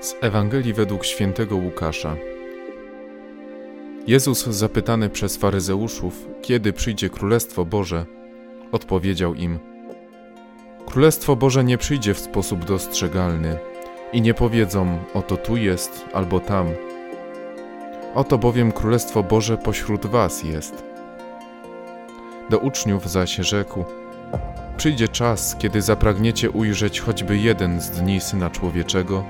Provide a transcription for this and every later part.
Z Ewangelii według świętego Łukasza. Jezus, zapytany przez faryzeuszów, kiedy przyjdzie Królestwo Boże, odpowiedział im: Królestwo Boże nie przyjdzie w sposób dostrzegalny i nie powiedzą: Oto tu jest albo tam. Oto bowiem Królestwo Boże pośród Was jest. Do uczniów zaś rzekł: Przyjdzie czas, kiedy zapragniecie ujrzeć choćby jeden z dni Syna Człowieczego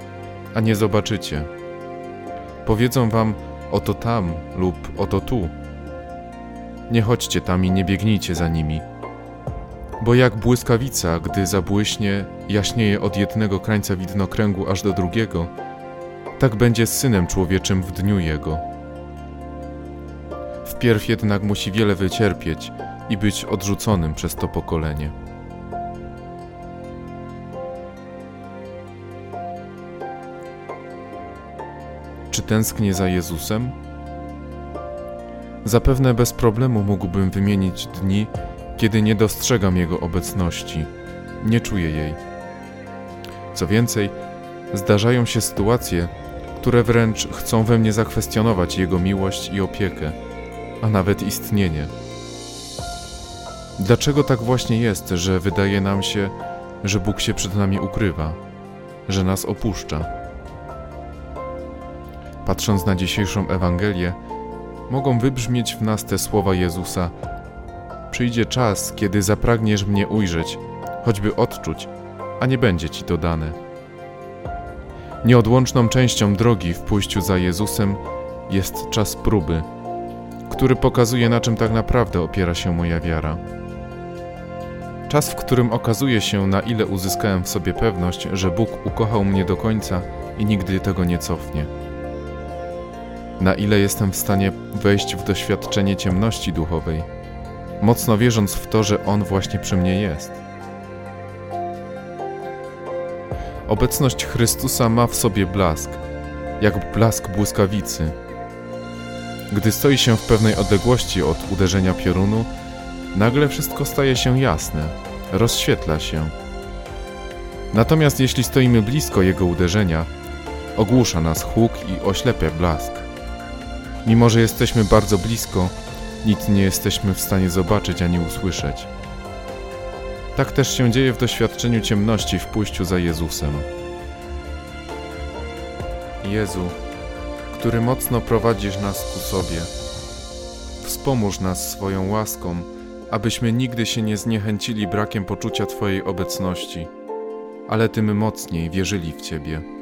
a nie zobaczycie. Powiedzą wam oto tam lub oto tu. Nie chodźcie tam i nie biegnijcie za nimi. Bo jak błyskawica, gdy zabłyśnie, jaśnieje od jednego krańca widnokręgu aż do drugiego, tak będzie z Synem Człowieczym w dniu Jego. Wpierw jednak musi wiele wycierpieć i być odrzuconym przez to pokolenie. Czy tęsknię za Jezusem? Zapewne bez problemu mógłbym wymienić dni, kiedy nie dostrzegam Jego obecności, nie czuję jej. Co więcej, zdarzają się sytuacje, które wręcz chcą we mnie zakwestionować Jego miłość i opiekę, a nawet istnienie. Dlaczego tak właśnie jest, że wydaje nam się, że Bóg się przed nami ukrywa, że nas opuszcza? Patrząc na dzisiejszą Ewangelię, mogą wybrzmieć w nas te słowa Jezusa: Przyjdzie czas, kiedy zapragniesz mnie ujrzeć, choćby odczuć, a nie będzie ci to dane. Nieodłączną częścią drogi w pójściu za Jezusem jest czas próby, który pokazuje, na czym tak naprawdę opiera się moja wiara. Czas, w którym okazuje się, na ile uzyskałem w sobie pewność, że Bóg ukochał mnie do końca i nigdy tego nie cofnie na ile jestem w stanie wejść w doświadczenie ciemności duchowej, mocno wierząc w to, że On właśnie przy mnie jest. Obecność Chrystusa ma w sobie blask, jak blask błyskawicy. Gdy stoi się w pewnej odległości od uderzenia piorunu, nagle wszystko staje się jasne, rozświetla się. Natomiast jeśli stoimy blisko jego uderzenia, ogłusza nas huk i oślepia blask. Mimo, że jesteśmy bardzo blisko, nic nie jesteśmy w stanie zobaczyć ani usłyszeć. Tak też się dzieje w doświadczeniu ciemności w pójściu za Jezusem. Jezu, który mocno prowadzisz nas ku sobie, wspomóż nas swoją łaską, abyśmy nigdy się nie zniechęcili brakiem poczucia Twojej obecności, ale tym mocniej wierzyli w Ciebie.